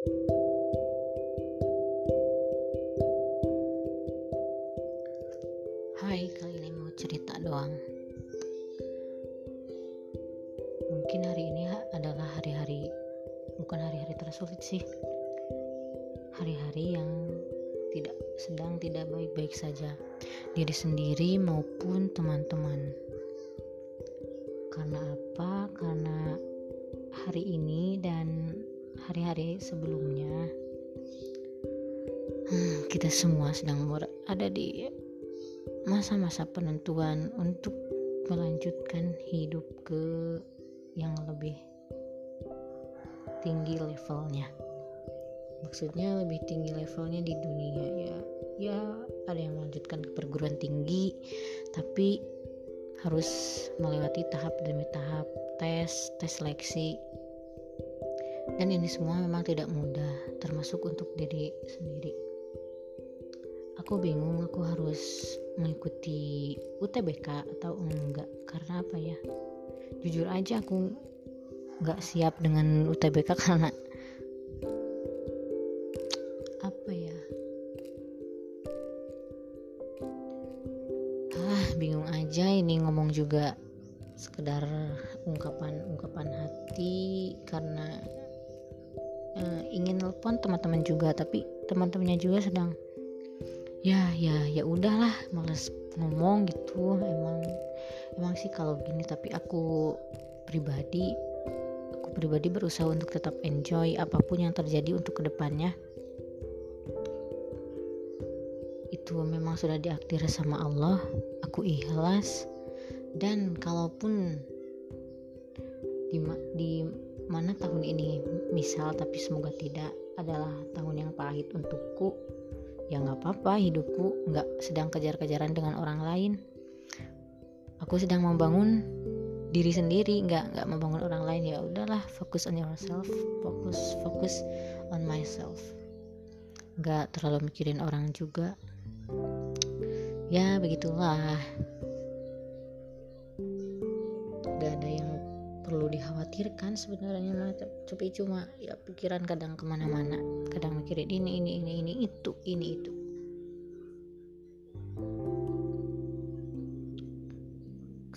Hai, kali ini mau cerita doang. Mungkin hari ini adalah hari-hari bukan hari-hari tersulit sih. Hari-hari yang tidak sedang tidak baik-baik saja diri sendiri maupun teman-teman. Karena apa? Karena hari ini dan hari-hari sebelumnya. Hmm, kita semua sedang berada di masa-masa penentuan untuk melanjutkan hidup ke yang lebih tinggi levelnya. Maksudnya lebih tinggi levelnya di dunia ya. Ya ada yang melanjutkan ke perguruan tinggi tapi harus melewati tahap demi tahap tes tes seleksi dan ini semua memang tidak mudah termasuk untuk diri sendiri. Aku bingung aku harus mengikuti UTBK atau enggak? Karena apa ya? Jujur aja aku nggak siap dengan UTBK karena apa ya? Ah bingung aja ini ngomong juga sekedar ungkapan-ungkapan hati karena uh, ingin telepon teman-teman juga tapi teman-temannya juga sedang ya ya ya udahlah males ngomong gitu. Emang emang sih kalau gini tapi aku pribadi aku pribadi berusaha untuk tetap enjoy apa pun yang terjadi untuk ke depannya. Itu memang sudah diaktir sama Allah aku ikhlas. Dan kalaupun di, di mana tahun ini? Misal tapi semoga tidak adalah tahun yang pahit untukku. Ya nggak apa-apa hidupku nggak sedang kejar-kejaran dengan orang lain. Aku sedang membangun diri sendiri nggak nggak membangun orang lain. Ya udahlah fokus on yourself fokus fokus on myself. Nggak terlalu mikirin orang juga. Ya begitulah. Gak ada yang perlu dikhawatirkan sebenarnya mah tapi cuma ya pikiran kadang ke mana-mana. Kadang mikirin ini ini ini ini itu ini itu.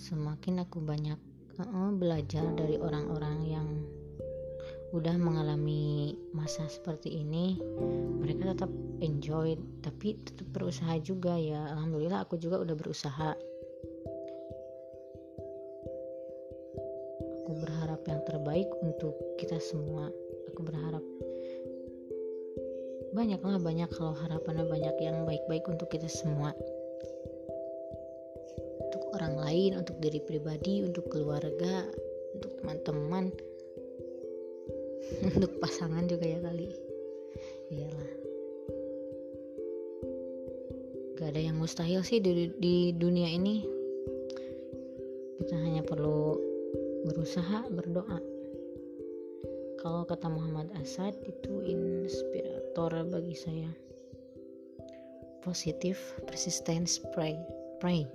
Semakin aku banyak uh, belajar dari orang-orang yang udah mengalami masa seperti ini mereka tetap enjoy tapi tetap berusaha juga ya. Alhamdulillah aku juga udah berusaha berharap yang terbaik untuk kita semua. Aku berharap banyaklah banyak kalau harapannya banyak yang baik-baik untuk kita semua. Untuk orang lain untuk diri pribadi untuk keluarga untuk teman-teman untuk pasangan juga ya kali. Iyalah. Gak ada yang mustahil sih di, di dunia ini. Kita hanya perlu berusaha berdoa. Kalau kata Muhammad Asad itu inspirator bagi saya. Positif persistence pray pray.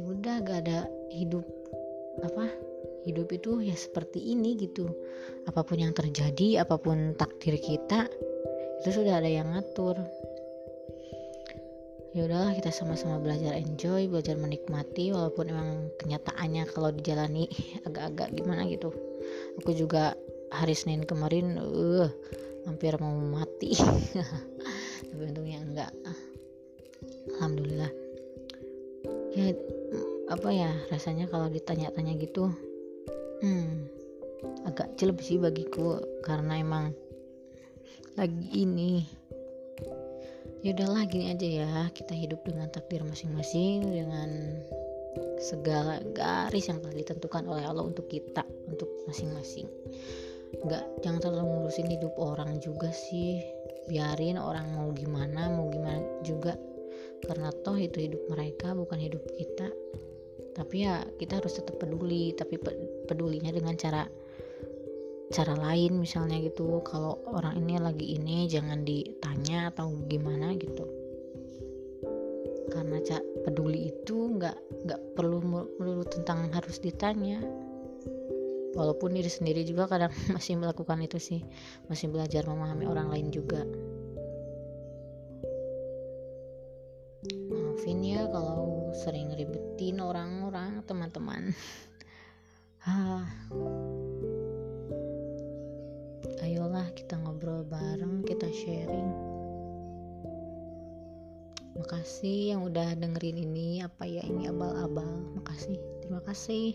Ya udah gak ada hidup apa hidup itu ya seperti ini gitu. Apa pun yang terjadi apa pun takdir kita itu sudah ada yang ngatur ya udahlah kita sama-sama belajar enjoy belajar menikmati walaupun emang kenyataannya kalau dijalani agak-agak gimana gitu. Aku juga hari Senin kemarin uh hampir mau mati. Tapi untungnya enggak. Alhamdulillah. Ya apa ya rasanya kalau ditanya-tanya gitu hmm agak jelek sih bagiku. Karena emang lagi ini ya udahlah gini aja ya. Kita hidup dengan takdir masing-masing dengan segala garis yang telah ditentukan oleh Allah untuk kita untuk masing-masing. Nggak jangan terlalu ngurusin hidup orang juga sih. Biarin orang mau gimana mau gimana juga. Karena toh itu hidup mereka bukan hidup kita. Tapi ya kita harus tetap peduli. Tapi pedulinya dengan cara cara lain misalnya gitu kalau orang ini lagi ini jangan ditanya atau gimana gitu. Karena cak peduli itu nggak nggak perlu melulu tentang harus ditanya. Walaupun diri sendiri juga kadang masih melakukan itu sih masih belajar memahami orang lain juga. Maafin ya kalau sering ribetin orang-orang teman-teman. Ayolah makasih yang udah dengerin ini apa ya ini abal-abal. Makasih terima kasih